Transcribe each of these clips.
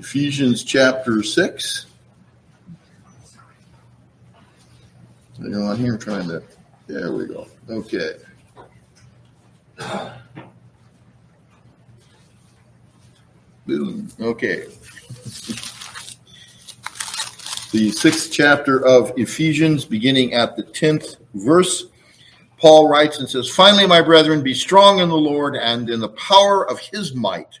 Ephesians chapter 6. You know, I'm here trying to, there we go. Okay. Boom. Okay. the sixth chapter of Ephesians, beginning at the 10th verse. Paul writes and says, Finally, my brethren, be strong in the Lord and in the power of his might.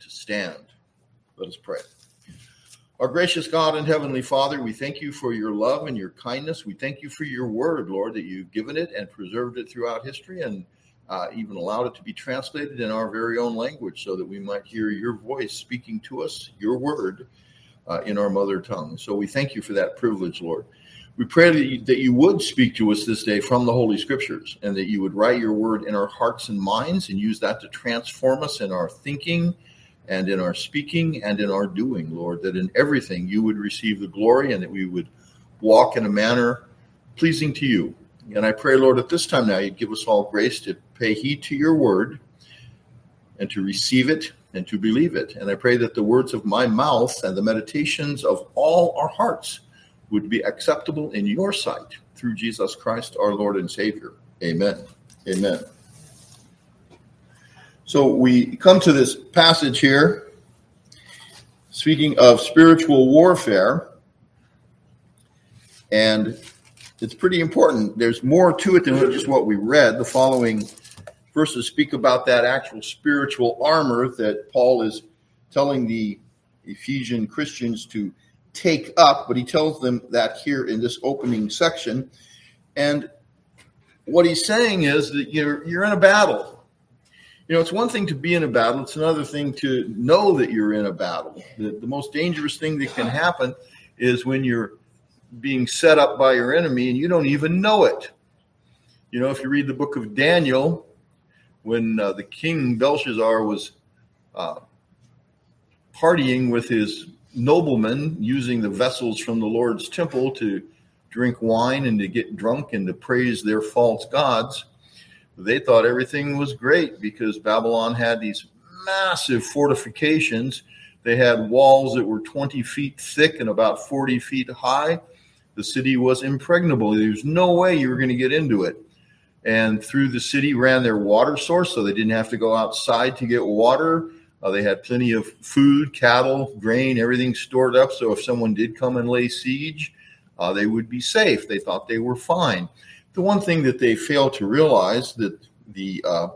to stand. Let us pray. Our gracious God and Heavenly Father, we thank you for your love and your kindness. We thank you for your word, Lord, that you've given it and preserved it throughout history and uh, even allowed it to be translated in our very own language so that we might hear your voice speaking to us, your word, uh, in our mother tongue. So we thank you for that privilege, Lord. We pray that you, that you would speak to us this day from the Holy Scriptures and that you would write your word in our hearts and minds and use that to transform us in our thinking and in our speaking and in our doing, Lord, that in everything you would receive the glory and that we would walk in a manner pleasing to you. And I pray, Lord, at this time now, you'd give us all grace to pay heed to your word and to receive it and to believe it. And I pray that the words of my mouth and the meditations of all our hearts would be acceptable in your sight through Jesus Christ, our Lord and Savior. Amen. Amen. So we come to this passage here, speaking of spiritual warfare, and it's pretty important. There's more to it than just what we read. The following verses speak about that actual spiritual armor that Paul is telling the Ephesian Christians to take up, but he tells them that here in this opening section. And what he's saying is that you're you're in a battle you know, it's one thing to be in a battle, it's another thing to know that you're in a battle. The, the most dangerous thing that can happen is when you're being set up by your enemy and you don't even know it. You know, if you read the book of Daniel, when uh, the king Belshazzar was uh, partying with his noblemen, using the vessels from the Lord's temple to drink wine and to get drunk and to praise their false gods they thought everything was great because Babylon had these massive fortifications. They had walls that were 20 feet thick and about 40 feet high. The city was impregnable. There was no way you were going to get into it. And through the city ran their water source, so they didn't have to go outside to get water. Uh, they had plenty of food, cattle, grain, everything stored up. So if someone did come and lay siege, uh, they would be safe. They thought they were fine. The one thing that they failed to realize that the uh,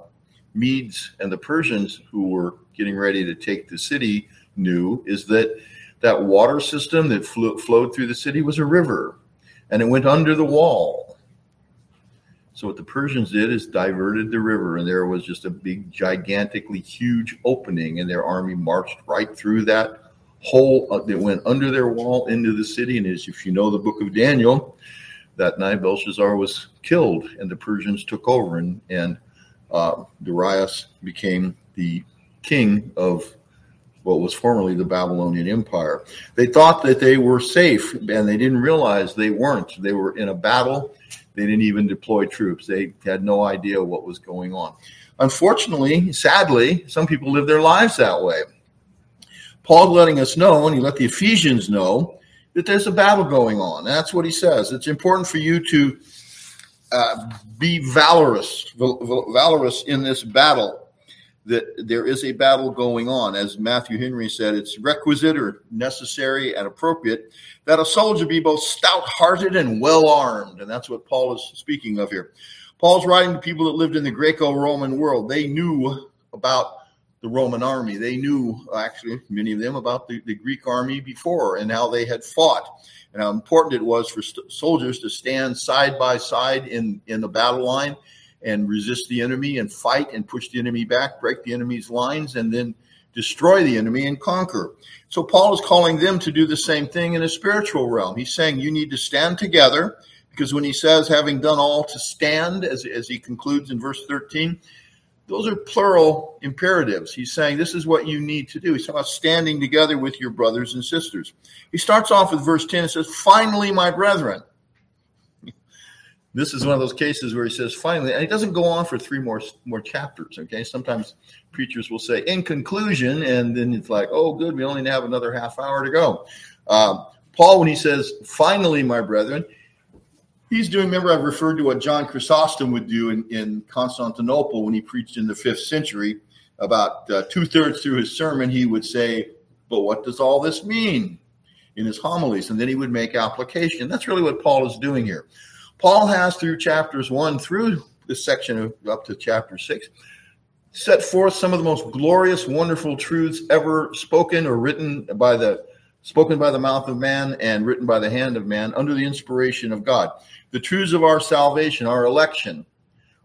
Medes and the Persians who were getting ready to take the city knew is that that water system that flowed through the city was a river and it went under the wall. So what the Persians did is diverted the river, and there was just a big, gigantically huge opening, and their army marched right through that hole uh, that went under their wall into the city. And as if you know the book of Daniel, that night Belshazzar was killed and the Persians took over and, and uh, Darius became the king of what was formerly the Babylonian Empire. They thought that they were safe and they didn't realize they weren't. They were in a battle. They didn't even deploy troops. They had no idea what was going on. Unfortunately, sadly, some people live their lives that way. Paul's letting us know, and he let the Ephesians know, that there's a battle going on. That's what he says. It's important for you to uh, be valorous, valorous in this battle. That there is a battle going on, as Matthew Henry said. It's requisite or necessary and appropriate that a soldier be both stout-hearted and well-armed, and that's what Paul is speaking of here. Paul's writing to people that lived in the Greco-Roman world. They knew about the Roman army. They knew, actually, many of them, about the, the Greek army before and how they had fought and how important it was for st- soldiers to stand side by side in, in the battle line and resist the enemy and fight and push the enemy back, break the enemy's lines, and then destroy the enemy and conquer. So Paul is calling them to do the same thing in a spiritual realm. He's saying you need to stand together because when he says, having done all to stand, as, as he concludes in verse 13, those are plural imperatives. He's saying this is what you need to do. He's talking about standing together with your brothers and sisters. He starts off with verse 10 and says, Finally, my brethren this is one of those cases where he says finally and he doesn't go on for three more more chapters okay sometimes preachers will say in conclusion and then it's like oh good we only have another half hour to go uh, paul when he says finally my brethren he's doing remember i've referred to what john chrysostom would do in, in constantinople when he preached in the fifth century about uh, two-thirds through his sermon he would say but what does all this mean? in his homilies. And then he would make application. That's really what paul is doing here. Paul has through chapters one through this section of, up to chapter six set forth some of the most glorious, wonderful truths ever spoken or written by the spoken by the mouth of man and written by the hand of man under the inspiration of God. The truths of our salvation, our election,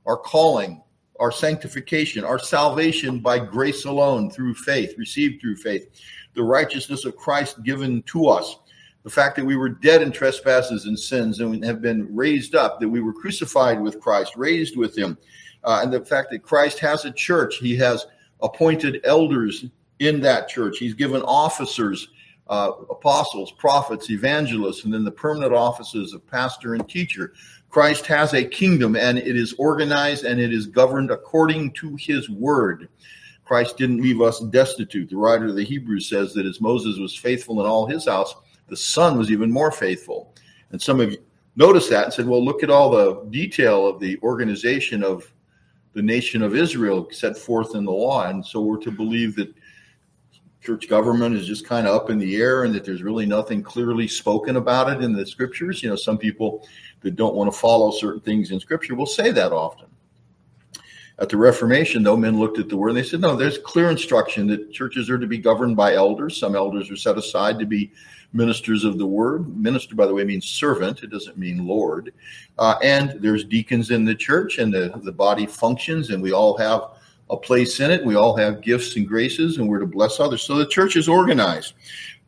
our calling, our sanctification, our salvation by grace alone through faith, received through faith, the righteousness of Christ given to us the fact that we were dead in trespasses and sins and have been raised up, that we were crucified with Christ, raised with him, uh, and the fact that Christ has a church. He has appointed elders in that church. He's given officers, uh, apostles, prophets, evangelists, and then the permanent offices of pastor and teacher. Christ has a kingdom and it is organized and it is governed according to his word. Christ didn't leave us destitute. The writer of the Hebrews says that as Moses was faithful in all his house, the son was even more faithful. And some of you noticed that and said, well, look at all the detail of the organization of the nation of Israel set forth in the law. And so we're to believe that church government is just kind of up in the air and that there's really nothing clearly spoken about it in the scriptures. You know, some people that don't want to follow certain things in scripture will say that often. At the Reformation, though, men looked at the word and they said, no, there's clear instruction that churches are to be governed by elders. Some elders are set aside to be ministers of the word. Minister, by the way, means servant, it doesn't mean Lord. Uh, and there's deacons in the church, and the, the body functions, and we all have a place in it. We all have gifts and graces, and we're to bless others. So the church is organized.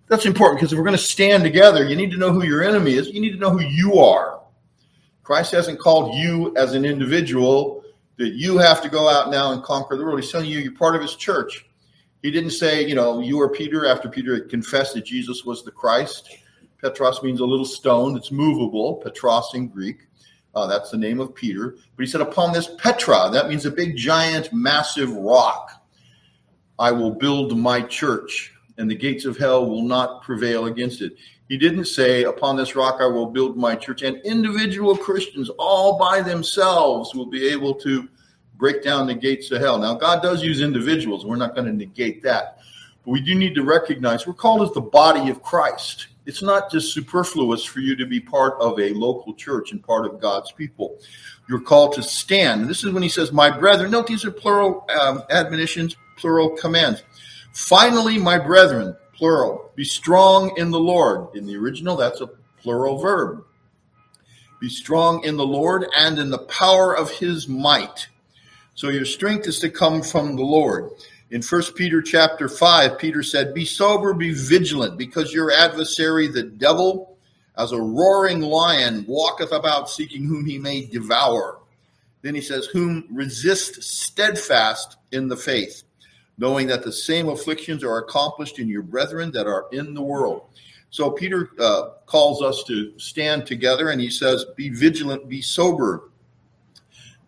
That's important because if we're going to stand together, you need to know who your enemy is. You need to know who you are. Christ hasn't called you as an individual that you have to go out now and conquer the world. He's telling you you're part of his church. He didn't say, you know, you are Peter after Peter had confessed that Jesus was the Christ. Petros means a little stone. It's movable. Petros in Greek. Uh, that's the name of Peter. But he said, upon this Petra, that means a big, giant, massive rock, I will build my church, and the gates of hell will not prevail against it. He didn't say, upon this rock, I will build my church, and individual Christians all by themselves will be able to break down the gates of hell. Now, God does use individuals. We're not going to negate that. But we do need to recognize we're called as the body of Christ. It's not just superfluous for you to be part of a local church and part of God's people. You're called to stand. This is when he says, My brethren. Note these are plural um, admonitions, plural commands. Finally, my brethren, plural, be strong in the Lord. In the original, that's a plural verb. Be strong in the Lord and in the power of his might. So your strength is to come from the Lord. In 1 Peter chapter 5, Peter said, Be sober, be vigilant, because your adversary, the devil, as a roaring lion, walketh about seeking whom he may devour. Then he says, Whom resist steadfast in the faith, knowing that the same afflictions are accomplished in your brethren that are in the world. So Peter uh, calls us to stand together and he says, Be vigilant, be sober,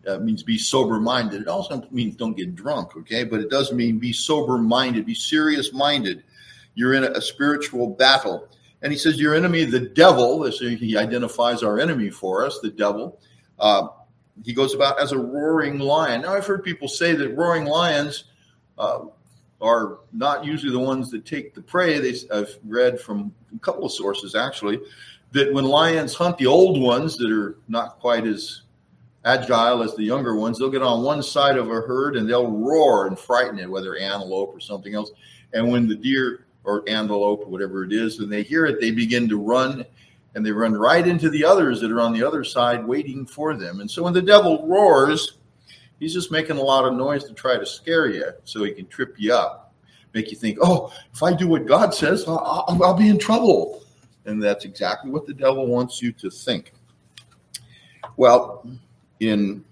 uh, means be sober minded. It also means don't get drunk, okay? But it does mean be sober minded, be serious minded. You're in a, a, spiritual battle. And he says, Your enemy, the devil, he identifies our enemy for us, the devil, uh, he goes about as a roaring lion. Now, I've heard people say that roaring lions uh, are not usually the ones that take the prey. They, I've read from a couple of sources actually that when lions hunt the old ones that are not quite as agile as the younger ones. They'll get on one side of a herd and they'll roar and frighten it, whether antelope or something else. And when the deer or antelope, whatever it is, when they hear it, they begin to run and they run right into the others that are on the other side waiting for them. And so when the devil roars, He's just making a lot of noise to try to scare you so he can trip you up, make you think, oh, if I do what God says, I'll, I'll, I'll be in trouble. And that's exactly what the devil wants you to think. Well, in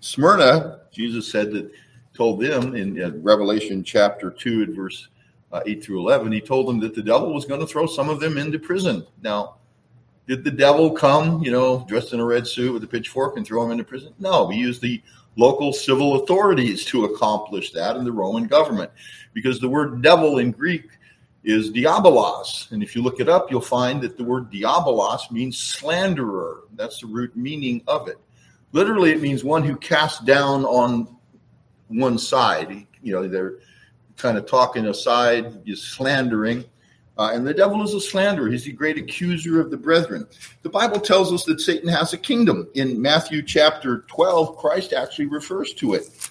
Smyrna, Jesus said that, told them in, Revelation chapter 2 and verse uh, 8 through 11, he told them that the devil was going to throw some of them into prison. Now, did the devil come, you know, dressed in a red suit with a pitchfork and throw him into prison? No, he used the local civil authorities to accomplish that in the Roman government because the word devil in Greek is diabolos. And if you look it up, you'll find that the word diabolos means slanderer. That's the root meaning of it. Literally, it means one who casts down on one side. You know, they're kind of talking aside, is slandering. Uh, and the devil is a slanderer. He's the great accuser of the brethren. The Bible tells us that Satan has a kingdom. In Matthew chapter 12, Christ actually refers to it.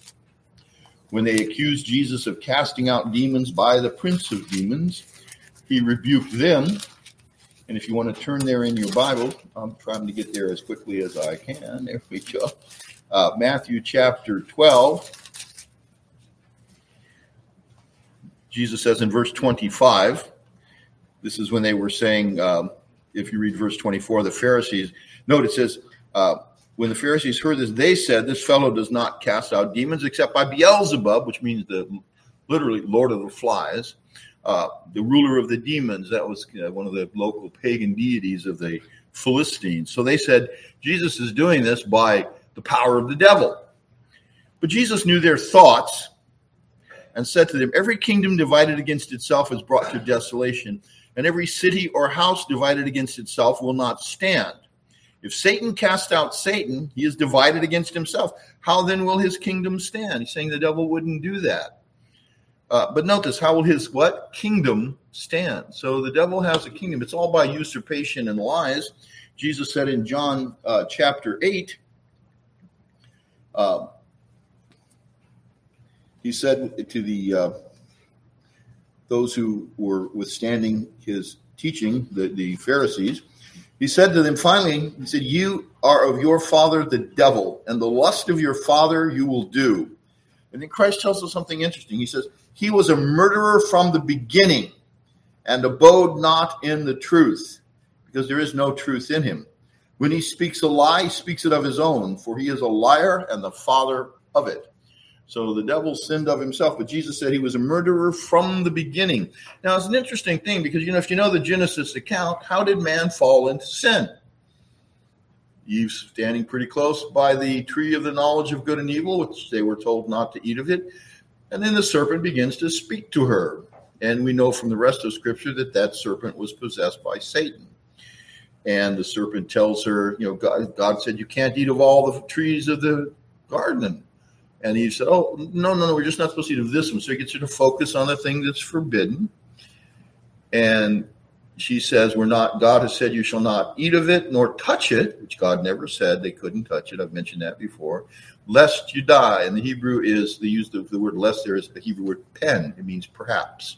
When they accused Jesus of casting out demons by the prince of demons, he rebuked them. And if you want to turn there in your Bible, I'm trying to get there as quickly as I can. There we go. Uh, Matthew chapter 12. Jesus says in verse 25, this is when they were saying, um, if you read verse 24, the Pharisees, note it says, uh, when the Pharisees heard this, they said, This fellow does not cast out demons except by Beelzebub, which means the literally Lord of the Flies, uh, the ruler of the demons. That was uh, one of the local pagan deities of the Philistines. So they said, Jesus is doing this by the power of the devil. But Jesus knew their thoughts and said to them, Every kingdom divided against itself is brought to desolation, and every city or house divided against itself will not stand. If Satan cast out Satan, he is divided against himself. How then will his kingdom stand? He's saying the devil wouldn't do that. Uh, but notice, how will his what kingdom stand? So the devil has a kingdom. It's all by usurpation and lies. Jesus said in John uh, chapter eight. Uh, he said to the uh, those who were withstanding his teaching, the, the Pharisees, he said to them finally, he said, You are of your father the devil, and the lust of your father you will do. And then Christ tells us something interesting. He says, He was a murderer from the beginning and abode not in the truth, because there is no truth in him. When he speaks a lie, he speaks it of his own, for he is a liar and the father of it. So the devil sinned of himself, but Jesus said he was a murderer from the beginning. Now it's an interesting thing because you know if you know the Genesis account, how did man fall into sin? Eve standing pretty close by the tree of the knowledge of good and evil, which they were told not to eat of it, and then the serpent begins to speak to her, and we know from the rest of Scripture that that serpent was possessed by Satan. And the serpent tells her, you know, God, God said you can't eat of all the trees of the garden. And he said, Oh, no, no, no, we're just not supposed to eat of this one. So he gets her to focus on the thing that's forbidden. And she says, We're not, God has said you shall not eat of it nor touch it, which God never said they couldn't touch it. I've mentioned that before. Lest you die. And the Hebrew is, they use the, the word lest there is the Hebrew word pen. It means perhaps.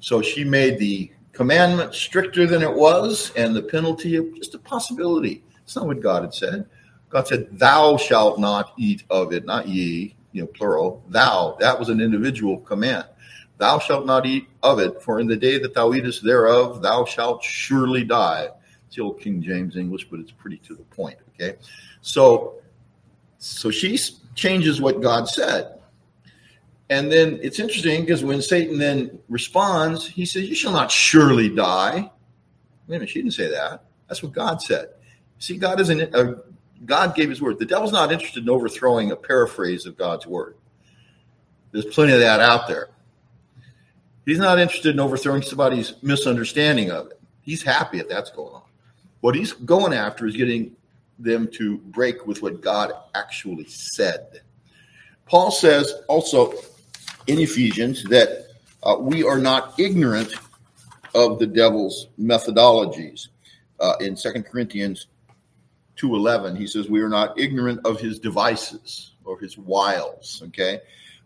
So she made the commandment stricter than it was and the penalty of just a possibility. It's not what God had said. God said, Thou shalt not eat of it, not ye, you know, plural. Thou, that was an individual command. Thou shalt not eat of it, for in the day that thou eatest thereof, thou shalt surely die. It's the old King James English, but it's pretty to the point. Okay. So, so she changes what God said. And then it's interesting because when Satan then responds, he says, You shall not surely die. Wait a minute, she didn't say that. That's what God said. See, God isn't a God gave his word. The devil's not interested in overthrowing a paraphrase of God's word. There's plenty of that out there. He's not interested in overthrowing somebody's misunderstanding of it. He's happy if that's going on. What he's going after is getting them to break with what God actually said. Paul says also in Ephesians that uh, we are not ignorant of the devil's methodologies. Uh, in Second Corinthians 2.11, he says, we are not ignorant of his devices or his wiles, okay?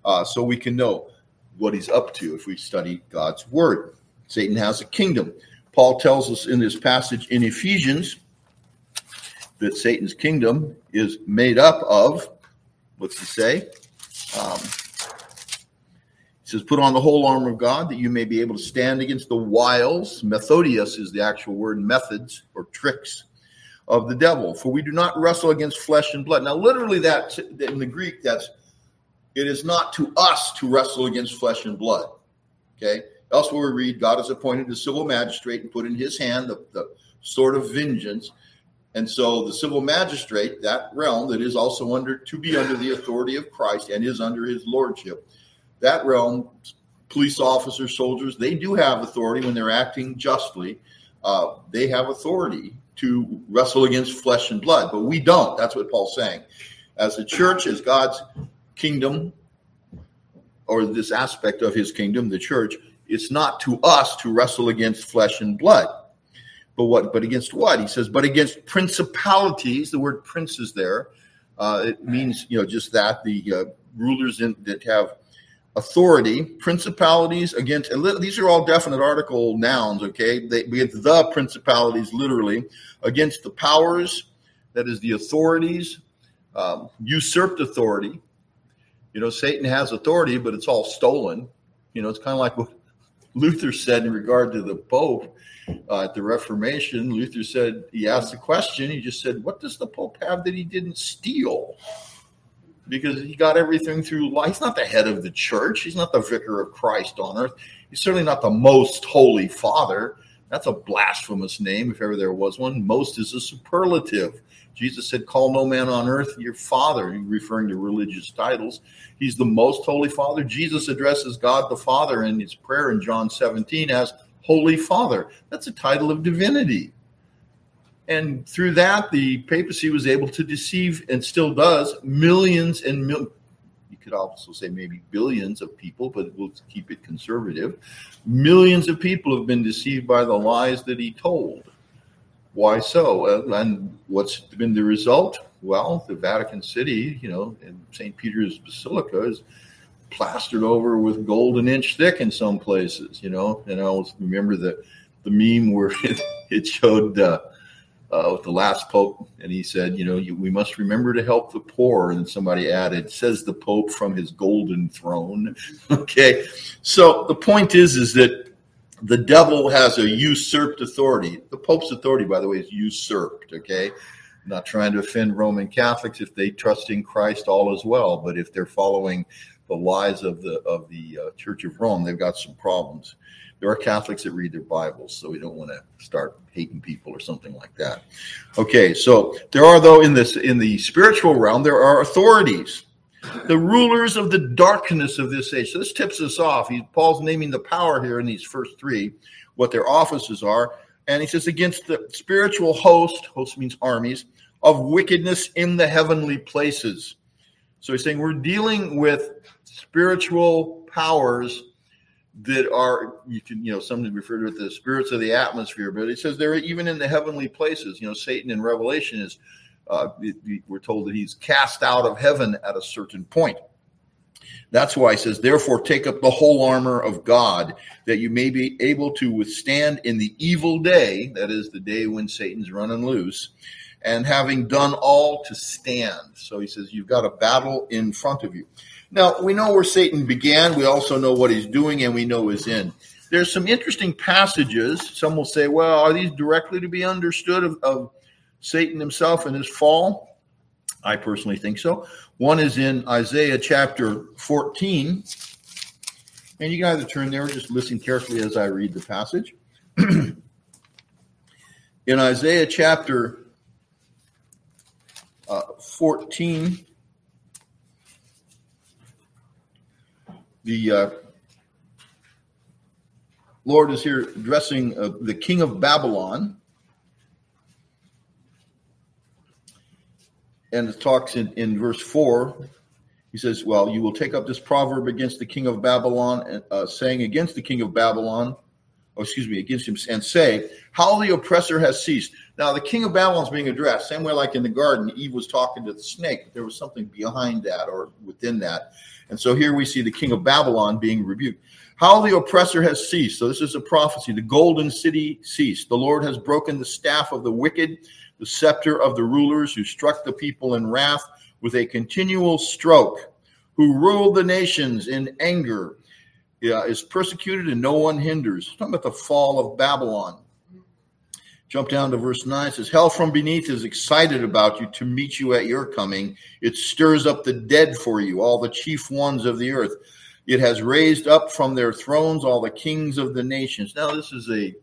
Uh, so we can know what he's up to if we study God's word. Satan has a kingdom. Paul tells us in this passage in Ephesians that Satan's kingdom is made up of What's to say? Um, says, Put on the whole armor of God that you may be able to stand against the wiles. Methodius is the actual word, methods or tricks of the devil. For we do not wrestle against flesh and blood. Now, literally, that in the Greek, that's it is not to us to wrestle against flesh and blood. Okay. Elsewhere we read, God has appointed a civil magistrate and put in his hand the, the sword of vengeance. And so the civil magistrate, that realm that is also under to be under the authority of Christ and is under his lordship, that realm, police officers, soldiers, they do have authority when they're acting justly. Uh, they have authority to wrestle against flesh and blood, but we don't. That's what Paul's saying. As the church, as God's kingdom, or this aspect of his kingdom, the church, it's not to us to wrestle against flesh and blood. But what? But against what? He says, but against principalities. The word prince is there. Uh, it means you know just that the uh, rulers in, that have authority, principalities against, these are all definite article nouns, okay? They against the principalities, literally, against the powers, that is the authorities, um, usurped authority. You know, Satan has authority, but it's all stolen. You know, it's kind of like what Luther said in regard to the Pope uh, at the Reformation. Luther said, he asked a question, he just said, What does the Pope have that he didn't steal? because he got everything through life. He's not the head of the church. He's not the vicar of Christ on earth. He's certainly not the most holy father. That's a blasphemous name, if ever there was one. Most is a superlative. Jesus said, Call no man on earth your father, referring to religious titles. He's the most holy father. Jesus addresses God the Father in his prayer in John 17 as Holy Father. That's a title of divinity. And through that, the papacy was able to deceive and still does millions and you could also say maybe billions of people, but we'll keep it conservative. Millions of people have been deceived by the lies that he told. Why so? and what's been the result? Well, the Vatican City, you know, in St. Peter's Basilica is plastered over with gold an inch thick in some places, you know. And I always remember the the meme where it, it showed uh, uh, with the last pope, and he said, you know, you, we must remember to help the poor. And somebody added, says the pope from his golden throne. okay, so the point is, is that the devil has a usurped authority. The pope's authority, by the way, is usurped. Okay, I'm not trying to offend Roman Catholics if they trust in Christ, all as well. But if they're following the lies of the of the uh, Church of Rome, they've got some problems. There are Catholics that read their Bibles, so we don't want to start hating people or something like that. Okay, so there are though in this in the spiritual realm there are authorities, the rulers of the darkness of this age. So this tips us off. He, Paul's naming the power here in these first three, what their offices are, and he says against the spiritual host. Host means armies of wickedness in the heavenly places. So he's saying we're dealing with spiritual powers that are you can you know some refer to it the spirits of the atmosphere but it says they're even in the heavenly places you know satan in revelation is uh, we're told that he's cast out of heaven at a certain point that's why he says therefore take up the whole armor of god that you may be able to withstand in the evil day that is the day when satan's running loose and having done all to stand so he says you've got a battle in front of you now, we know where Satan began. We also know what he's doing, and we know his end. There's some interesting passages. Some will say, well, are these directly to be understood of, of Satan himself and his fall? I personally think so. One is in Isaiah chapter 14. And you guys turn there, or just listen carefully as I read the passage. in Isaiah chapter uh, 14, the uh, Lord is here addressing uh, the king of Babylon. And it talks in, in verse 4. He says, Well, you will take up this proverb against the king of Babylon, uh, saying against the king of Babylon, oh, excuse me, against him, and say, How the oppressor has ceased. Now, the king of Babylon is being addressed, same way like in the garden, Eve was talking to the snake. but There was something behind that or within that. And so here we see the king of Babylon being rebuked. How the oppressor has ceased. So this is a prophecy. The golden city ceased. The Lord has broken the staff of the wicked, the scepter of the rulers who struck the people in wrath. with a continual stroke, who ruled the nations in anger, yeah, is persecuted and no one hinders. Talking about the fall of Babylon. Jump down to verse 9. It says, Hell from beneath is excited about you to meet you at your coming. It stirs up the dead for you, all the chief ones of the earth. It has raised up from their thrones all the kings of the nations. Now, this is a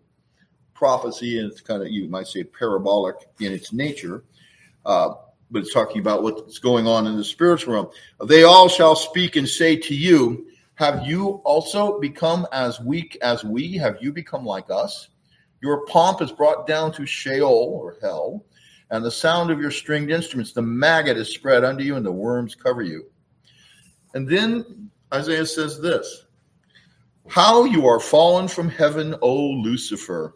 prophecy, and it's kind of, you might say, parabolic in its nature. Uh, but it's talking about what's going on in the spiritual realm. They all shall speak and say to you, Have you also become as weak as we? Have you become like us? Your pomp is brought down to Sheol or hell, and the sound of your stringed instruments, the maggot is spread under you, and the worms cover you. And then Isaiah says this How you are fallen from heaven, O Lucifer,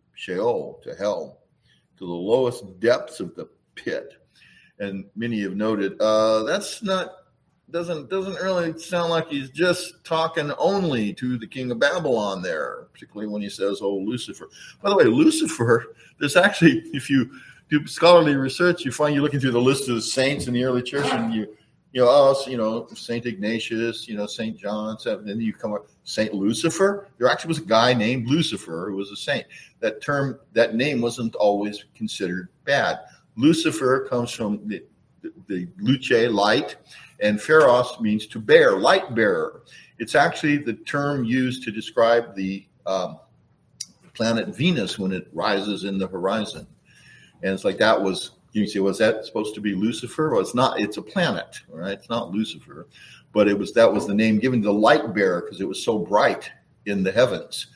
Sheol, to hell, to the lowest depths of the pit. And many have noted uh, that's not doesn't doesn't really sound like he's just talking only to the king of Babylon there, particularly when he says, "Oh, Lucifer." By the way, Lucifer. There's actually, if you do scholarly research, you find you're looking through the list of the saints in the early church, and you, you know, oh, you know, Saint Ignatius, you know, Saint John, and then you come up Saint Lucifer. There actually was a guy named Lucifer who was a saint. That term, that name wasn't always considered bad. Lucifer comes from the, the, the luce, light, and Pharos means to bear, light bearer. It's actually the term used to describe the um, planet Venus when it rises in the horizon. And it's like that was, you say, was that supposed to be Lucifer? Well, it's not, it's a planet, right? It's not Lucifer, but it was, that was the name given to the light bearer because it was so bright in the heavens.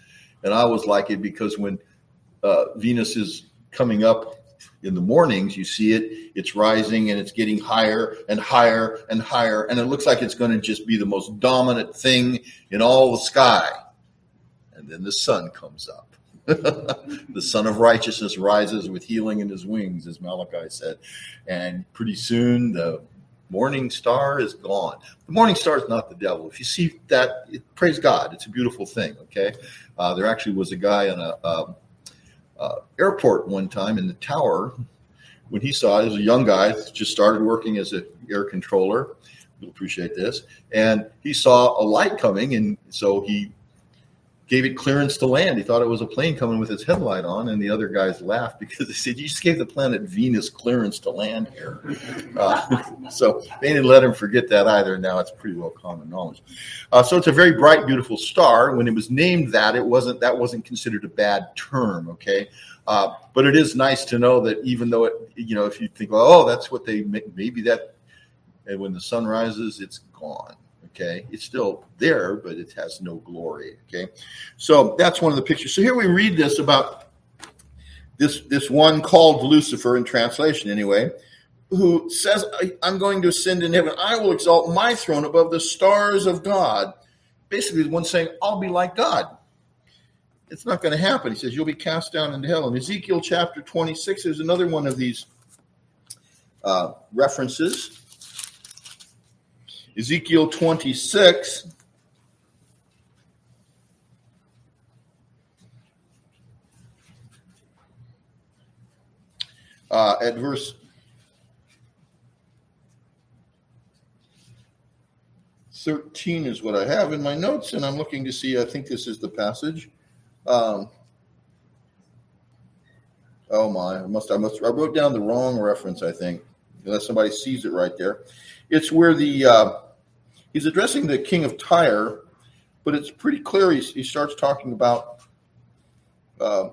And I always like it because when uh, Venus is coming up in the mornings, you see it, it's rising and it's getting higher and higher and higher. And it looks like it's going to just be the most dominant thing in all the sky. And then the sun comes up. the sun of righteousness rises with healing in his wings, as Malachi said. And pretty soon the morning star is gone. The morning star is not the devil. If you see that, it, praise God. It's a beautiful thing, okay? Uh, there actually was a guy on a. Uh, uh, airport one time in the tower when he saw it. He was a young guy, just started working as an air controller. You'll appreciate this. And he saw a light coming, and so he gave it clearance to land. He thought it was a plane coming with its headlight on, and the other guys laughed because they said, "You just gave the planet Venus clearance to land here." Uh, so they didn't let him forget that either. Now it's pretty well common knowledge. Uh, so it's a very bright, beautiful star. When it was named that, it wasn't that wasn't considered a bad term. Okay. Uh, but it is nice to know that even though it, you know, if you think, oh, that's what they maybe that, and when the sun rises, it's gone. Okay, it's still there, but it has no glory. Okay, so that's one of the pictures. So here we read this about this this one called Lucifer in translation, anyway, who says, "I'm going to ascend in heaven. I will exalt my throne above the stars of God." Basically, the one saying, "I'll be like God." It's not going to happen. He says, "You'll be cast down into hell." In Ezekiel chapter 26, there's another one of these uh, references Ezekiel 26. Uh, at verse 13 is what I have in my notes, and I'm looking to see, I think this is the passage. Um, oh my, I must, I must, I wrote down the wrong reference, I think, unless somebody sees it right there. It's where the, uh, he's addressing the king of Tyre, but it's pretty clear he, he starts talking about uh,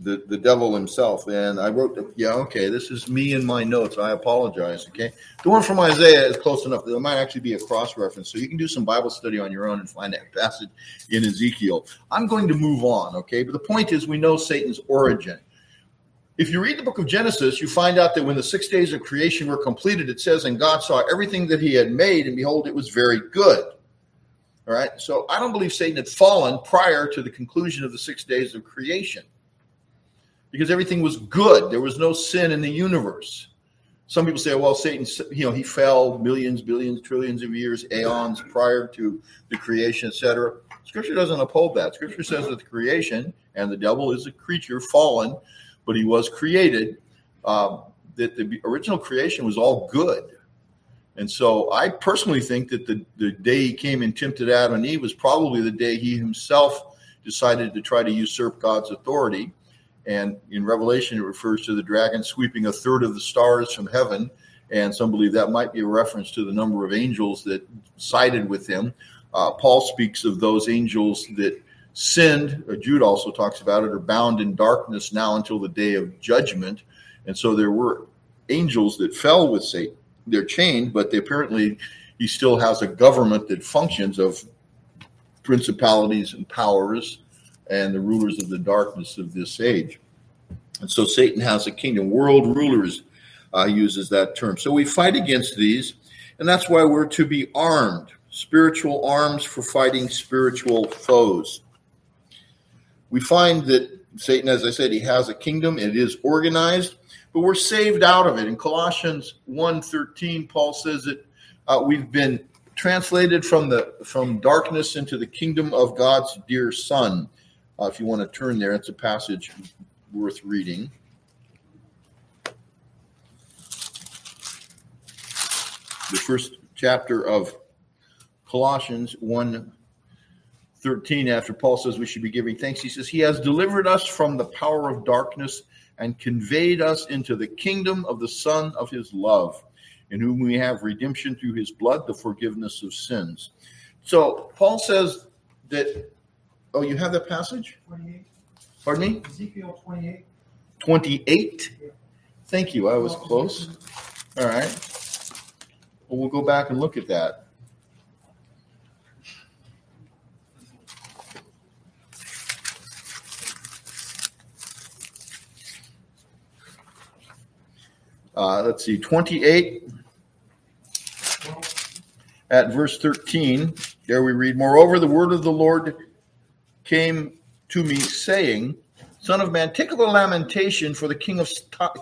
the the devil himself. And I wrote, yeah, okay, this is me in my notes. I apologize. Okay, the one from Isaiah is close enough. There might actually be a cross reference, so you can do some Bible study on your own and find that passage in Ezekiel. I'm going to move on. Okay, but the point is, we know Satan's origin. If you read the book of Genesis, you find out that when the six days of creation were completed, it says, and God saw everything that he had made, and behold, it was very good. All right. So I don't believe Satan had fallen prior to the conclusion of the six days of creation because everything was good. There was no sin in the universe. Some people say, well, Satan, you know, he fell millions, billions, trillions of years, aeons prior to the creation, etc. Scripture doesn't uphold that. Scripture says that the creation and the devil is a creature fallen, but he was created. Um, that the original creation was all good. And so I personally think that the, the day he came and tempted Adam and Eve was probably the day he himself decided to try to usurp God's authority. And in Revelation, it refers to the dragon sweeping a third of the stars from heaven. And some believe that might be a reference to the number of angels that sided with him. Uh, Paul speaks of those angels that sinned. Uh, Jude also talks about it, are bound in darkness now until the day of judgment. And so there were angels that fell with Satan they're chained, but they apparently he still has a government that functions of principalities and powers and the rulers of the darkness of this age. And so Satan has a kingdom. World rulers uh, uses that term. So we fight against these, and that's why we're to be armed spiritual arms for fighting spiritual foes. We find that Satan, as I said, he has a kingdom, it is organized but we're saved out of it. In Colossians 1.13, Paul says that uh, we've been translated from the from darkness into the kingdom of God's dear Son. Uh, if you want to turn there, it's a passage worth reading. The first chapter of Colossians 1 13, after Paul says we should be giving thanks, he says, He has delivered us from the power of darkness and conveyed us into the kingdom of the Son of his love, in whom we have redemption through his blood, the forgiveness of sins. So Paul says that, oh, you have that passage? 28. Pardon me? Ezekiel 28. 28? Thank you. I was close. All right. Well, we'll go back and look at that. Uh, let's see, 28 at verse 13. There we read, Moreover, the word of the Lord came to me, saying, Son of man, take up a lamentation for the king of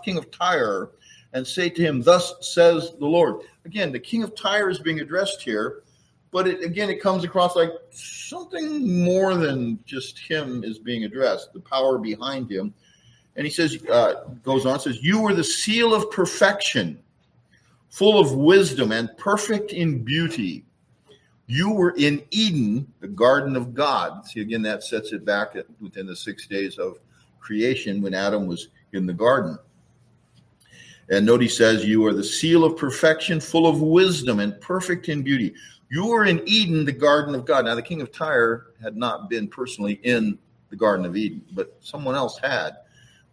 king of Tyre, and say to him, Thus says the Lord. Again, the king of Tyre is being addressed here, but it, again, it comes across like something more than just him is being addressed. The power behind him and he says, uh, goes on, says, You were the seal of perfection, full of wisdom and perfect in beauty. You were in Eden, the garden of God. See, again, that sets it back within the six days of creation when Adam was in the garden. And note he says, You are the seal of perfection, full of wisdom and perfect in beauty. You were in Eden, the garden of God. Now, the king of Tyre had not been personally in the Garden of Eden, but someone else had.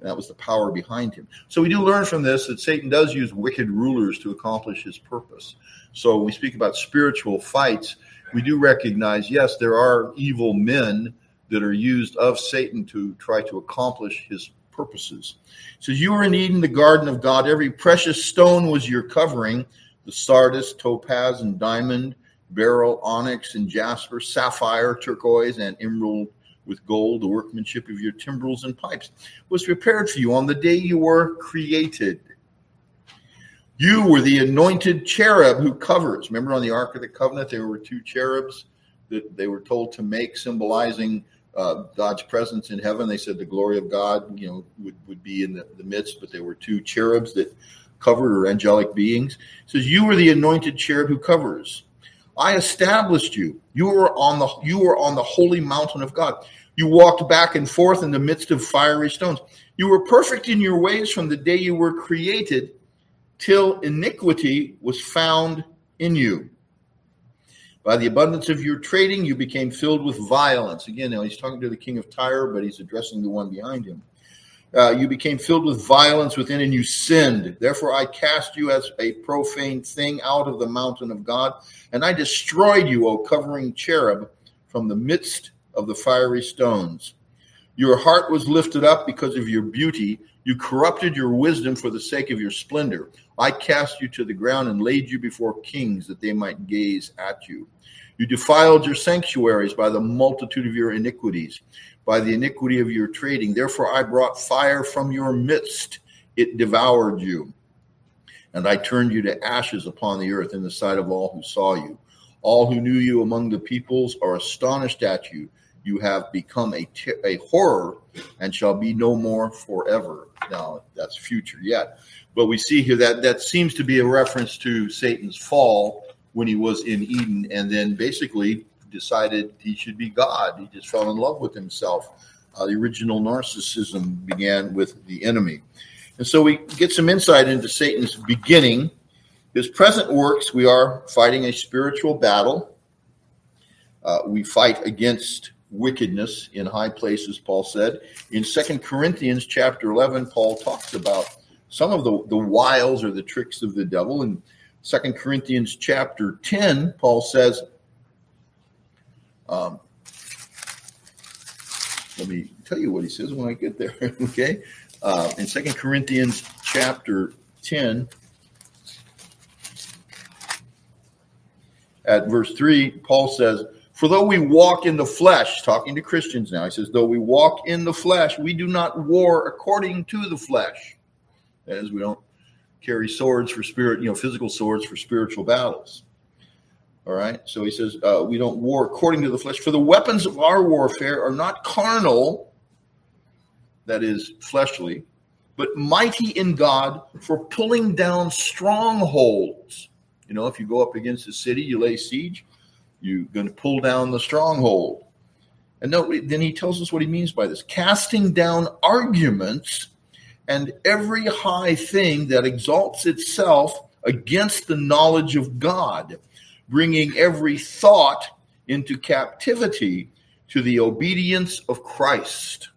That was the power behind him. So we do learn from this that Satan does use wicked rulers to accomplish his purpose. So when we speak about spiritual fights, we do recognize, yes, there are evil men that are used of Satan to try to accomplish his purposes. So you were in Eden, the garden of God. Every precious stone was your covering the sardius, topaz, and diamond, beryl, onyx, and jasper, sapphire, turquoise, and emerald with gold, the workmanship of your timbrels and pipes, was prepared for you on the day you were created. You were the anointed cherub who covers. Remember on the Ark of the Covenant, there were two cherubs that they were told to make, symbolizing uh, God's presence in heaven. They said the glory of God, you know, would, would be in the, the midst, but there were two cherubs that covered or angelic beings. It says, You were the anointed cherub who covers. I established you. You were on the you were on the holy mountain of God. You walked back and forth in the midst of fiery stones. You were perfect in your ways from the day you were created till iniquity was found in you. By the abundance of your trading, you became filled with violence. Again, now he's talking to the king of Tyre, but he's addressing the one behind him. Uh, you became filled with violence within and you sinned. Therefore, I cast you as a profane thing out of the mountain of God, and I destroyed you, O covering cherub, from the midst of the fiery stones. Your heart was lifted up because of your beauty. You corrupted your wisdom for the sake of your splendor. I cast you to the ground and laid you before kings that they might gaze at you. You defiled your sanctuaries by the multitude of your iniquities, by the iniquity of your trading. Therefore, I brought fire from your midst, it devoured you. And I turned you to ashes upon the earth in the sight of all who saw you. All who knew you among the peoples are astonished at you. You have become a, horror and shall be no more forever. Now, that's future yet. But we see here that that seems to be a reference to Satan's fall when he was in Eden and then basically decided he should be God. He just fell in love with himself. Uh, the original narcissism began with the enemy. And so we get some insight into Satan's beginning. His present works, we are fighting a spiritual battle. Uh, we fight against wickedness in high places, Paul said. In Second Corinthians chapter 11, Paul talks about some of the, the wiles or the tricks of the devil. In Second Corinthians chapter 10, Paul says, um, let me tell you what he says when I get there, okay? Uh, in Second Corinthians chapter 10, at verse 3, Paul says, For though we walk in the flesh, talking to Christians now, he says, Though we walk in the flesh, we do not war according to the flesh. That is, we don't carry swords for spirit, you know, physical swords for spiritual battles. All right. So he says, uh, we don't war according to the flesh. For the weapons of our warfare are not carnal, that is, fleshly, but mighty in God for pulling down strongholds. You know, if you go up against a city, you lay siege, you're going to pull down the stronghold. And no, then he tells us what he means by this casting down arguments and every high thing that exalts itself against the knowledge of God bringing every thought into captivity to the obedience of Christ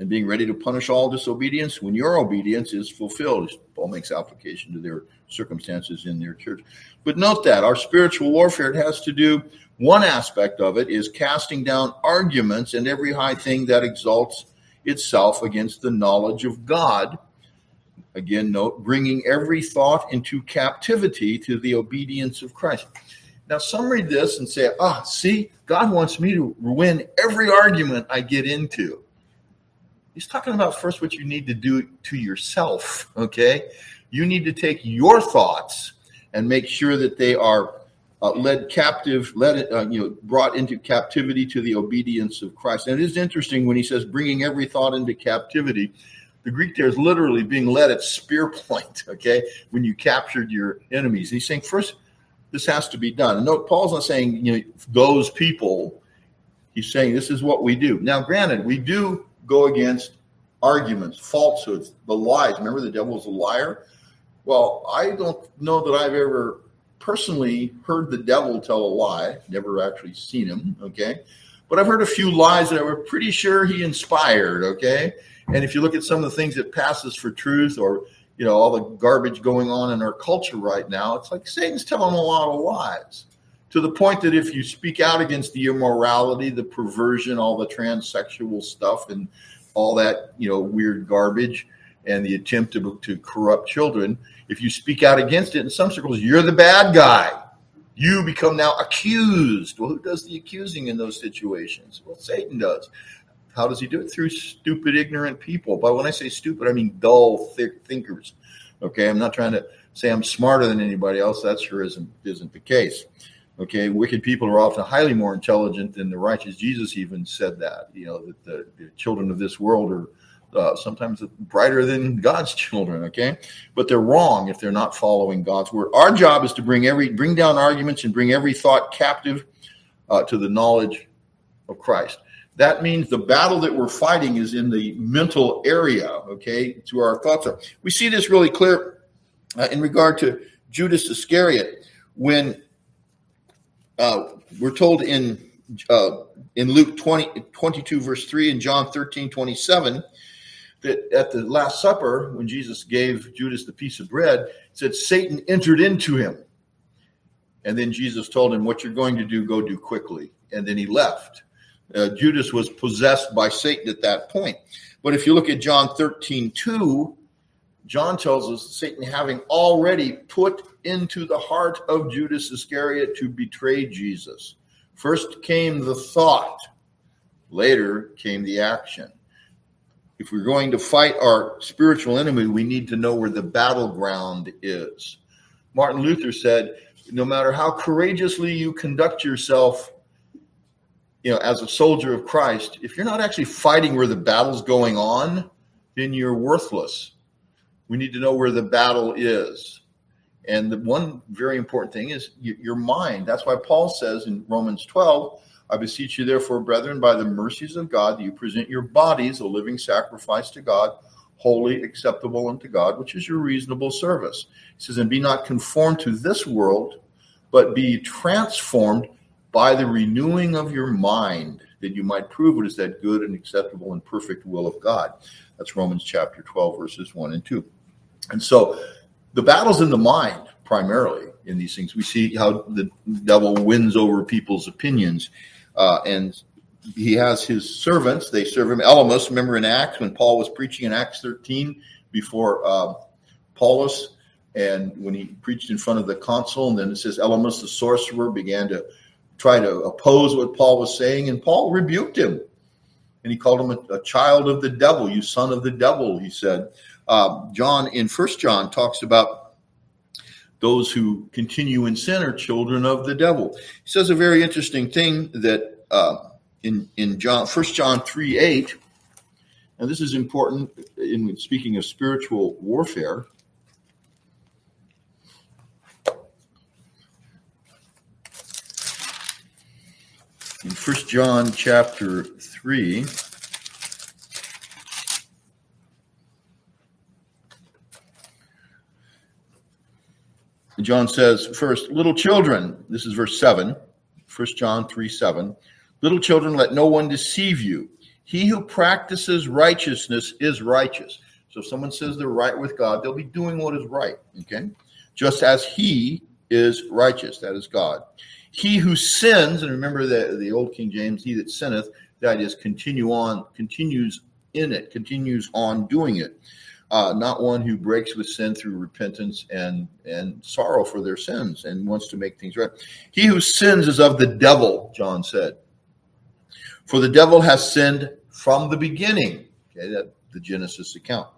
and being ready to punish all disobedience when your obedience is fulfilled. Paul makes application to their circumstances in their church. But note that our spiritual warfare, it has to do, one aspect of it is casting down arguments and every high thing that exalts itself against the knowledge of God Again, note, bringing every thought into captivity to the obedience of Christ. Now, some read this and say, ah, see, God wants me to win every argument I get into. He's talking about first what you need to do to yourself, okay? You need to take your thoughts and make sure that they are uh, led captive, led, uh, you know, brought into captivity to the obedience of Christ. And it is interesting when he says bringing every thought into captivity the Greek there is literally being led at spear point, okay, when you captured your enemies. He's saying, first, this has to be done. And note, Paul's not saying, you know, those people. He's saying this is what we do. Now, granted, we do go against arguments, falsehoods, the lies. Remember, the devil is a liar. Well, I don't know that I've ever personally heard the devil tell a lie. Never actually seen him. Okay, but I've heard a few lies that I were pretty sure he inspired. Okay, and if you look at some of the things that passes for truth or, you know, all the garbage going on in our culture right now, it's like Satan's telling a lot of lies to the point that if you speak out against the immorality, the perversion, all the transsexual stuff, and all that, you know, weird garbage and the attempt to, to corrupt children, if you speak out against it in some circles, you're the bad guy. You become now accused. Well, who does the accusing in those situations? Well, Satan does. How does he do it? Through stupid, ignorant people. But when I say stupid, I mean dull thick thinkers. Okay, I'm not trying to say I'm smarter than anybody else. That sure isn't isn't the case. Okay, wicked people are often highly more intelligent than the righteous. Jesus even said that. You know that the, the children of this world are uh, sometimes brighter than God's children. Okay, but they're wrong if they're not following God's word. Our job is to bring every bring down arguments and bring every thought captive uh, to the knowledge of Christ that means the battle that we're fighting is in the mental area, okay, to our thoughts are. We see this really clear uh, in regard to Judas Iscariot when uh, we're told in uh, in Luke 20, 22, verse 3, and John 13, 27, that at the Last Supper, when Jesus gave Judas the piece of bread, it said Satan entered into him. And then Jesus told him, What you're going to do, go do quickly. And then he left. Uh, Judas was possessed by Satan at that point. But if you look at John 13, 2, John tells us Satan having already put into the heart of Judas Iscariot to betray Jesus. First came the thought, later came the action. If we're going to fight our spiritual enemy, we need to know where the battleground is. Martin Luther said, no matter how courageously you conduct yourself, you know, as a soldier of Christ, if you're not actually fighting where the battle's going on, then you're worthless. We need to know where the battle is. And the one very important thing is your mind. That's why Paul says in Romans 12, I beseech you, therefore, brethren, by the mercies of God, that you present your bodies a living sacrifice to God, holy, acceptable unto God, which is your reasonable service. He says, And be not conformed to this world, but be transformed by the renewing of your mind, that you might prove what is that good and acceptable and perfect will of God. That's Romans chapter 12, verses 1 and 2. And so the battle's in the mind primarily in these things. We see how the devil wins over people's opinions. Uh, and he has his servants. They serve him. Elymas, remember in Acts when Paul was preaching in Acts 13 before uh, Paulus, and when he preached in front of the consul, and then it says Elymas the sorcerer began to try to oppose what Paul was saying, and Paul rebuked him. And he called him a, a child of the devil, you son of the devil, he said. Uh, John in First John talks about those who continue in sin are children of the devil. He says a very interesting thing that uh, in in John First John three eight, and this is important in speaking of spiritual warfare. In First John chapter three. John says, first, little children, this is verse 7, 1 John 3 7. Little children, let no one deceive you. He who practices righteousness is righteous. So if someone says they're right with God, they'll be doing what is right. Okay? Just as he is righteous, that is God. He who sins, and remember the, the old King James, he that sinneth, that is continue on, continues in it, continues on doing it uh, not one who breaks with sin through repentance and and sorrow for their sins and wants to make things right. He who sins is of the devil, John said. For the devil has sinned from the beginning. Okay, that the Genesis account.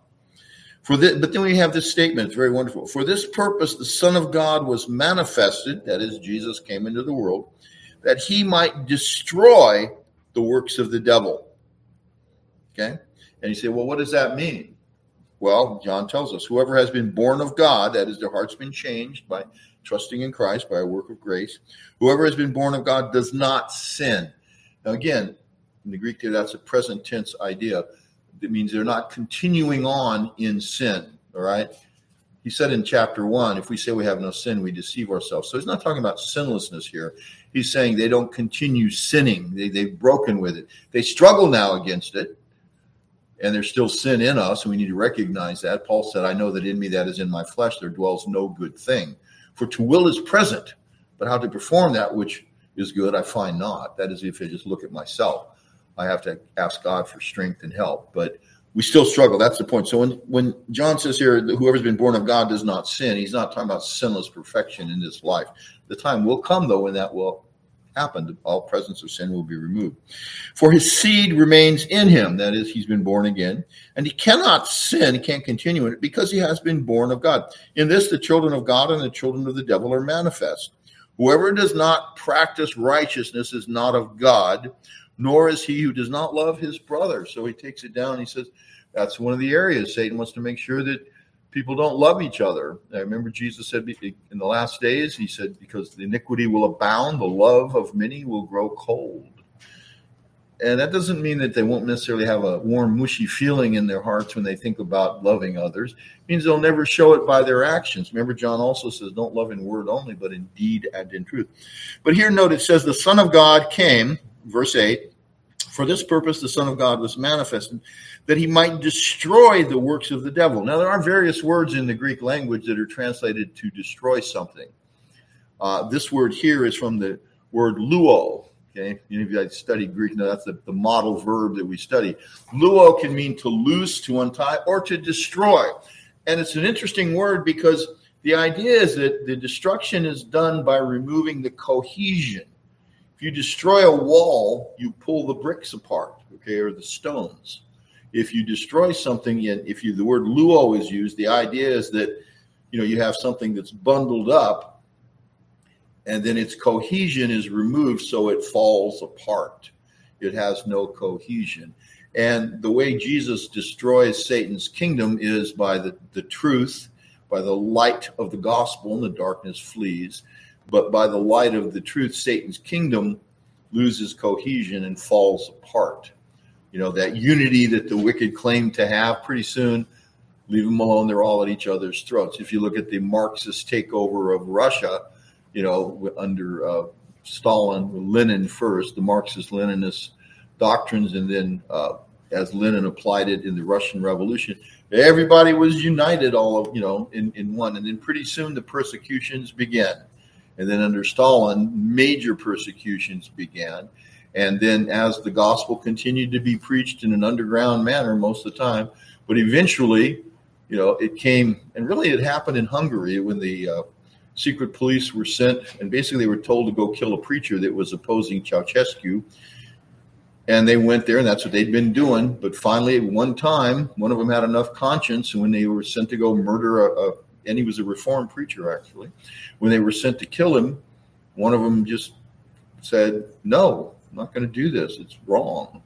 For this, but then we have this statement, it's very wonderful. For this purpose, the Son of God was manifested, that is, Jesus came into the world, that he might destroy the works of the devil. Okay? And you say, well, what does that mean? Well, John tells us whoever has been born of God, that is, their heart's been changed by trusting in Christ by a work of grace, whoever has been born of God does not sin. Now, again, in the Greek there, that's a present tense idea. It means they're not continuing on in sin. All right. He said in chapter one, if we say we have no sin, we deceive ourselves. So he's not talking about sinlessness here. He's saying they don't continue sinning. They, they've broken with it. They struggle now against it and there's still sin in us, and we need to recognize that. Paul said, I know that in me that is in my flesh, there dwells no good thing. For to will is present, but how to perform that which is good, I find not. That is, if I just look at myself, I have to ask God for strength and help. But we still struggle. That's the point. So when, when John says here, whoever's been born of God does not sin, he's not talking about sinless perfection in this life. The time will come, though, when that will happen. all presence of sin will be removed. For his seed remains in him, that is, he's been born again, and he cannot sin, he can't continue in it because he has been born of God. In this, the children of God and the children of the devil are manifest. Whoever does not practice righteousness is not of God, nor is he who does not love his brother. So he takes it down. He says, that's one of the areas Satan wants to make sure that people don't love each other. I remember Jesus said in the last days, he said, because the iniquity will abound, the love of many will grow cold. And that doesn't mean that they won't necessarily have a warm, mushy feeling in their hearts when they think about loving others. It means they'll never show it by their actions. Remember, John also says, don't love in word only, but in deed and in truth. But here, note it says, the Son of God came, verse 8, for this purpose the Son of God was manifested that he might destroy the works of the devil. Now, there are various words in the Greek language that are translated to destroy something. Uh, this word here is from the word luo. Okay, any of you that studied Greek know that's the, the model verb that we study. Luo can mean to loose, to untie, or to destroy. And it's an interesting word because the idea is that the destruction is done by removing the cohesion. If you destroy a wall, you pull the bricks apart, okay, or the stones. If you destroy something, if you the word luo is used, the idea is that you know you have something that's bundled up and then its cohesion is removed so it falls apart. It has no cohesion. And the way Jesus destroys Satan's kingdom is by the, the truth, by the light of the gospel, and the darkness flees. But by the light of the truth, Satan's kingdom loses cohesion and falls apart. You know, that unity that the wicked claim to have pretty soon, leave them alone. They're all at each other's throats. If you look at the Marxist takeover of Russia, you know, under uh, Stalin, Lenin first, the Marxist Leninist doctrines, and then uh, as Lenin applied it in the Russian Revolution, everybody was united, all of you know, in, in one. And then pretty soon the persecutions began. And then under Stalin, major persecutions began. And then as the gospel continued to be preached in an underground manner most of the time, but eventually, you know, it came, and really it happened in Hungary when the uh, secret police were sent, and basically they were told to go kill a preacher that was opposing Ceausescu. And they went there, and that's what they'd been doing. But finally, at one time, one of them had enough conscience, and when they were sent to go murder a, a and he was a reformed preacher actually, when they were sent to kill him, one of them just said, "No, I'm not going to do this. It's wrong."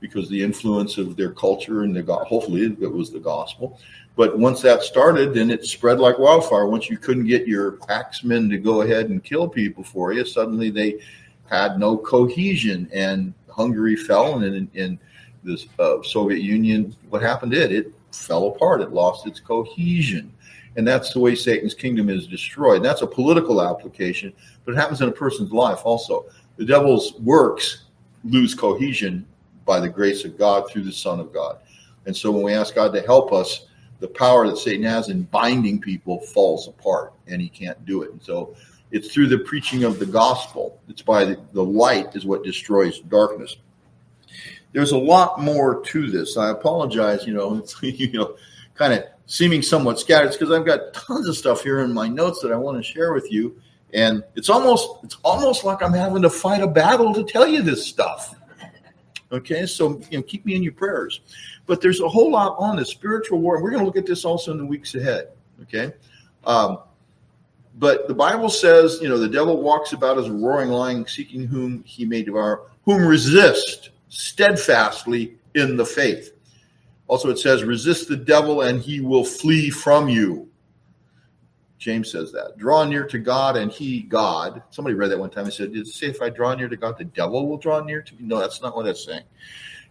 Because the influence of their culture and the got. hopefully it was the gospel, but once that started, then it spread like wildfire. Once you couldn't get your axemen to go ahead and kill people for you, suddenly they had no cohesion, and Hungary fell, and in, the uh, Soviet Union, what happened? It it fell apart. It lost its cohesion, and that's the way Satan's kingdom is destroyed. And that's a political application, but it happens in a person's life also. The devil's works lose cohesion by the grace of God through the Son of God, and so when we ask God to help us the power that Satan has in binding people falls apart and he can't do it. And so it's through the preaching of the gospel. It's by the, the light is what destroys darkness. There's a lot more to this. I apologize, you know, it's, you know, kind of seeming somewhat scattered because I've got tons of stuff here in my notes that I want to share with you. And it's almost it's almost like I'm having to fight a battle to tell you this stuff. Okay, so you know, keep me in your prayers. But there's a whole lot on the spiritual war, we're going to look at this also in the weeks ahead. Okay, um, but the Bible says, you know, the devil walks about as a roaring lion, seeking whom he may devour, whom resist steadfastly in the faith. Also, it says, resist the devil and he will flee from you. James says that. Draw near to God and he, God. Somebody read that one time and said, Did it say if I draw near to God, the devil will draw near to me? No, that's not what that's saying.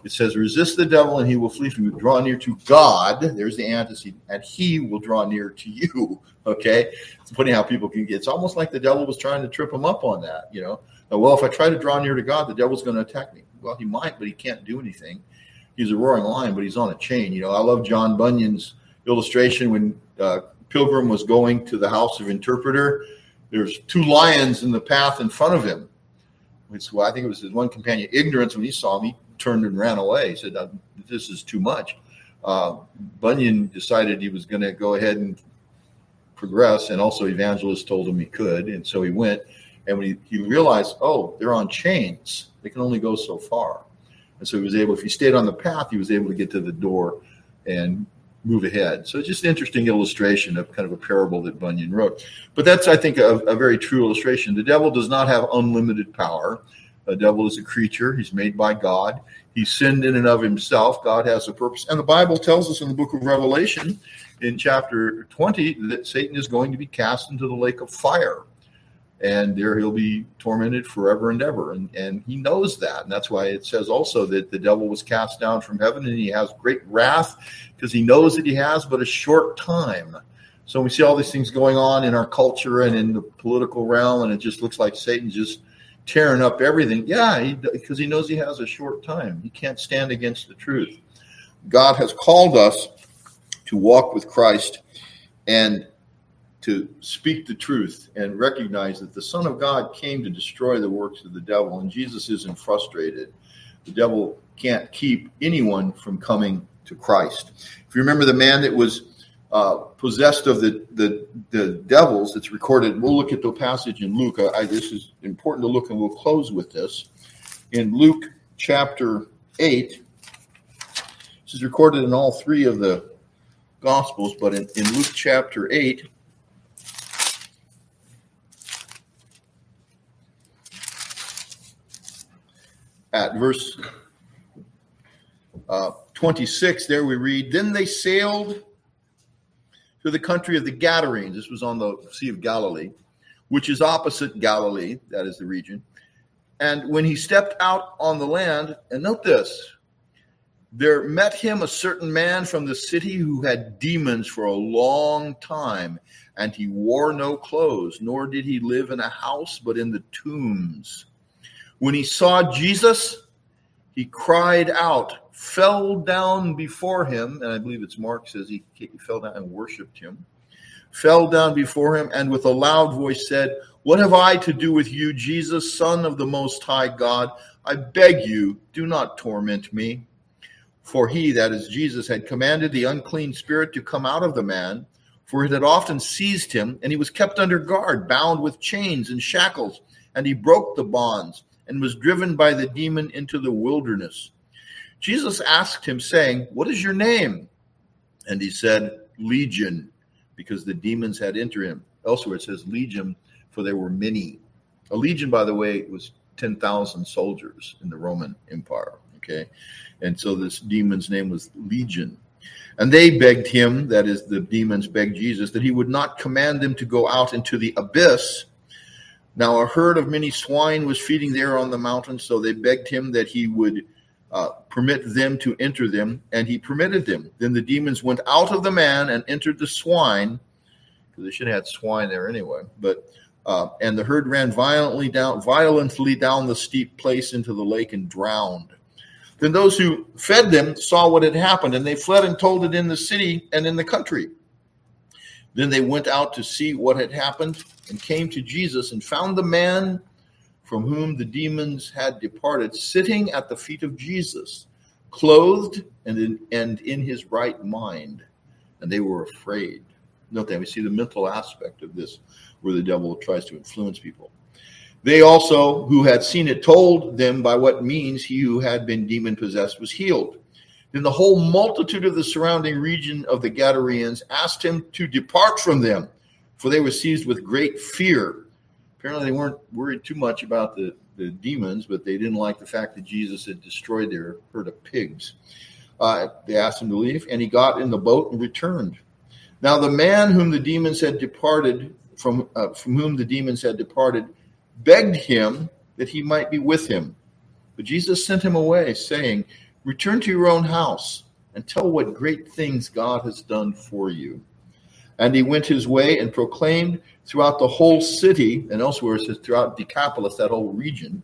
It says, resist the devil and he will flee from you. Draw near to God. There's the antecedent, and he will draw near to you. Okay. It's funny how people can get, it's almost like the devil was trying to trip him up on that, you know. Well, if I try to draw near to God, the devil's going to attack me. Well, he might, but he can't do anything. He's a roaring lion, but he's on a chain. You know, I love John Bunyan's illustration when uh, Pilgrim was going to the house of interpreter. There's two lions in the path in front of him. Which, well, I think it was his one companion, ignorance, when he saw me, turned and ran away. He said, This is too much. Uh, Bunyan decided he was going to go ahead and progress, and also Evangelist told him he could. And so he went. And when he, he realized, oh, they're on chains, they can only go so far. And so he was able, if he stayed on the path, he was able to get to the door and move ahead. So it's just an interesting illustration of kind of a parable that Bunyan wrote. But that's, I think, a, a very true illustration. The devil does not have unlimited power. The devil is a creature. He's made by God. He sinned in and of himself. God has a purpose. And the Bible tells us in the book of Revelation, in chapter 20, that Satan is going to be cast into the lake of fire. And there he'll be tormented forever and ever. And, and he knows that. And that's why it says also that the devil was cast down from heaven and he has great wrath because he knows that he has but a short time. So we see all these things going on in our culture and in the political realm, and it just looks like Satan's just tearing up everything. Yeah, because he, he knows he has a short time. He can't stand against the truth. God has called us to walk with Christ, and to speak the truth and recognize that the Son of God came to destroy the works of the devil, and Jesus isn't frustrated. The devil can't keep anyone from coming to Christ. If you remember the man that was uh, possessed of the, the, the devils, it's recorded. We'll look at the passage in Luke. I, this is important to look, and we'll close with this. In Luke chapter 8, this is recorded in all three of the Gospels, but in, in Luke chapter 8, at verse uh, 26, there we read, Then they sailed to the country of the Gadarenes. This was on the Sea of Galilee, which is opposite Galilee, that is the region. And when he stepped out on the land, and note this, there met him a certain man from the city who had demons for a long time, and he wore no clothes, nor did he live in a house, but in the tombs. When he saw Jesus, he cried out, fell down before him, and I believe it's Mark says he, fell down and worshiped him, fell down before him, and with a loud voice said, What have I to do with you, Jesus, Son of the Most High God? I beg you, do not torment me. For he, that is Jesus, had commanded the unclean spirit to come out of the man, for it had often seized him, and he was kept under guard, bound with chains and shackles, and he broke the bonds and was driven by the demon into the wilderness. Jesus asked him, saying, What is your name? And he said, Legion, because the demons had entered him. Elsewhere it says legion, for there were many. A legion, by the way, was 10,000 soldiers in the Roman Empire. Okay. And so this demon's name was Legion. And they begged him, that is, the demons begged Jesus, that he would not command them to go out into the abyss now a herd of many swine was feeding there on the mountain, so they begged him that he would uh, permit them to enter them, and he permitted them. Then the demons went out of the man and entered the swine, because they should have had swine there anyway. But uh, and the herd ran violently down, violently down the steep place into the lake and drowned. Then those who fed them saw what had happened, and they fled and told it in the city and in the country. Then they went out to see what had happened and came to Jesus and found the man from whom the demons had departed sitting at the feet of Jesus, clothed and in, and in his right mind. And they were afraid. Note that we see the mental aspect of this, where the devil tries to influence people. They also, who had seen it, told them by what means he who had been demon possessed was healed. Then the whole multitude of the surrounding region of the Gadarenes asked him to depart from them, for they were seized with great fear. Apparently, they weren't worried too much about the, the demons, but they didn't like the fact that Jesus had destroyed their herd of pigs. Uh, they asked him to leave, and he got in the boat and returned. Now, the man whom the demons had departed, from, uh, from whom the demons had departed, begged him that he might be with him. But Jesus sent him away, saying, Return to your own house and tell what great things God has done for you. And he went his way and proclaimed throughout the whole city, and elsewhere it says throughout Decapolis, that whole region,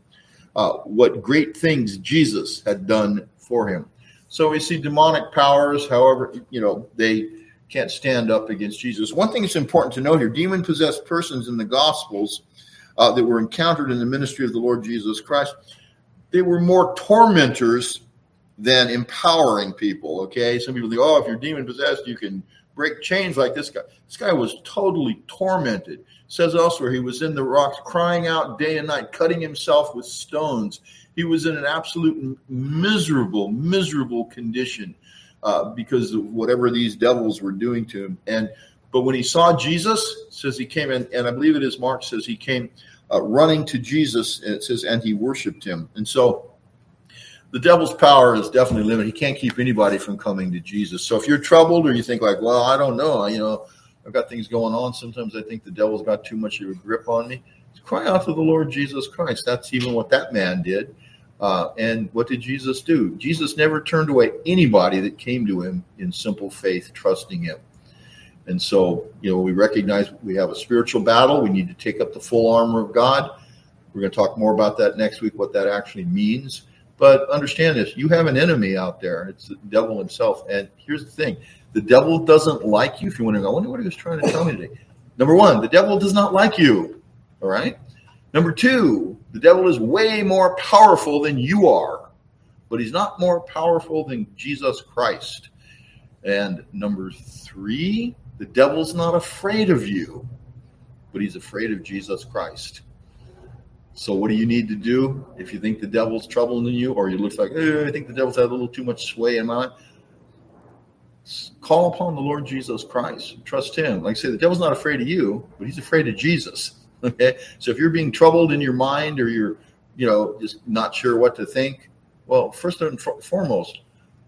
uh, what great things Jesus had done for him. So we see demonic powers, however, you know, they can't stand up against Jesus. One thing that's important to note here demon possessed persons in the Gospels uh, that were encountered in the ministry of the Lord Jesus Christ, they were more tormentors than empowering people. Okay, some people think, oh, if you're demon possessed, you can break chains like this guy. This guy was totally tormented. It says elsewhere, he was in the rocks, crying out day and night, cutting himself with stones. He was in an absolute miserable, miserable condition uh, because of whatever these devils were doing to him. And but when he saw Jesus, says he came in, and I believe it is Mark says he came uh, running to Jesus, and it says, and he worshipped him. And so the devil's power is definitely limited. He can't keep anybody from coming to Jesus. So if you're troubled or you think like, well, I don't know, you know, I've got things going on. Sometimes I think the devil's got too much of a grip on me. Cry out to the Lord Jesus Christ. That's even what that man did. Uh, and what did Jesus do? Jesus never turned away anybody that came to him in simple faith, trusting him. And so, you know, we recognize we have a spiritual battle. We need to take up the full armor of God. We're going to talk more about that next week, what that actually means. But understand this you have an enemy out there. It's the devil himself. And here's the thing the devil doesn't like you. If you want to I wonder what he was trying to tell me today. Number one, the devil does not like you. All right. Number two, the devil is way more powerful than you are, but he's not more powerful than Jesus Christ. And number three, the devil's not afraid of you, but he's afraid of Jesus Christ. So, what do you need to do if you think the devil's troubling you, or you look like, eh, I think the devil's had a little too much sway in my? Call upon the Lord Jesus Christ. Trust Him. Like I say, the devil's not afraid of you, but he's afraid of Jesus. Okay, so if you're being troubled in your mind, or you're, you know, just not sure what to think, well, first and foremost,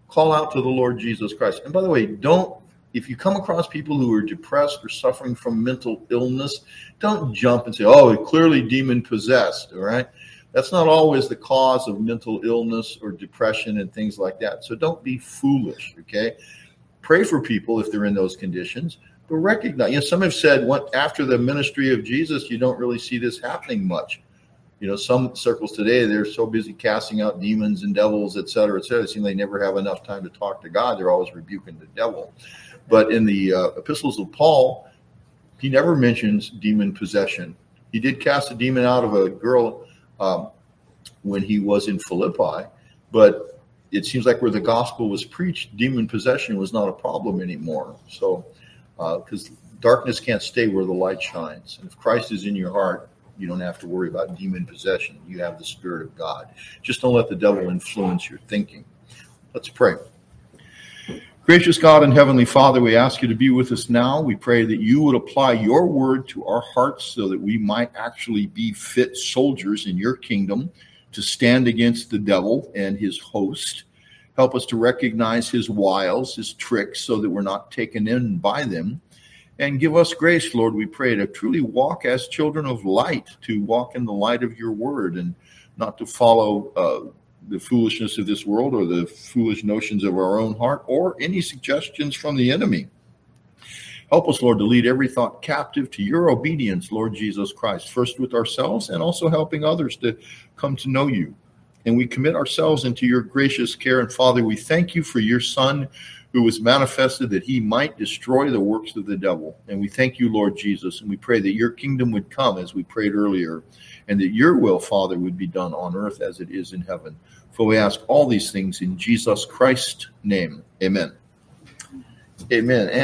call out to the Lord Jesus Christ. And by the way, don't if you come across people who are depressed or suffering from mental illness, don't jump and say, oh, clearly demon possessed. All right. That's not always the cause of mental illness or depression and things like that. So don't be foolish. Okay. Pray for people if they're in those conditions, but recognize, you know, some have said what after the ministry of Jesus, you don't really see this happening much. You know, some circles today, they're so busy casting out demons and devils, et cetera, et cetera. It seems they never have enough time to talk to God. They're always rebuking the devil. But in the uh, epistles of Paul, he never mentions demon possession. He did cast a demon out of a girl um, when he was in Philippi, but it seems like where the gospel was preached, demon possession was not a problem anymore. So, because uh, darkness can't stay where the light shines. And if Christ is in your heart, you don't have to worry about demon possession. You have the Spirit of God. Just don't let the devil influence your thinking. Let's pray. Gracious God and Heavenly Father, we ask you to be with us now. We pray that you would apply your word to our hearts so that we might actually be fit soldiers in your kingdom to stand against the devil and his host. Help us to recognize his wiles, his tricks, so that we're not taken in by them. And give us grace, Lord, we pray, to truly walk as children of light, to walk in the light of your word and not to follow uh, the foolishness of this world or the foolish notions of our own heart or any suggestions from the enemy. Help us, Lord, to lead every thought captive to your obedience, Lord Jesus Christ, first with ourselves and also helping others to come to know you. And we commit ourselves into your gracious care. And Father, we thank you for your Son who was manifested that he might destroy the works of the devil. And we thank you, Lord Jesus, and we pray that your kingdom would come as we prayed earlier, and that your will, Father, would be done on earth as it is in heaven. For we ask all these things in Jesus Christ's name. Amen. Amen. And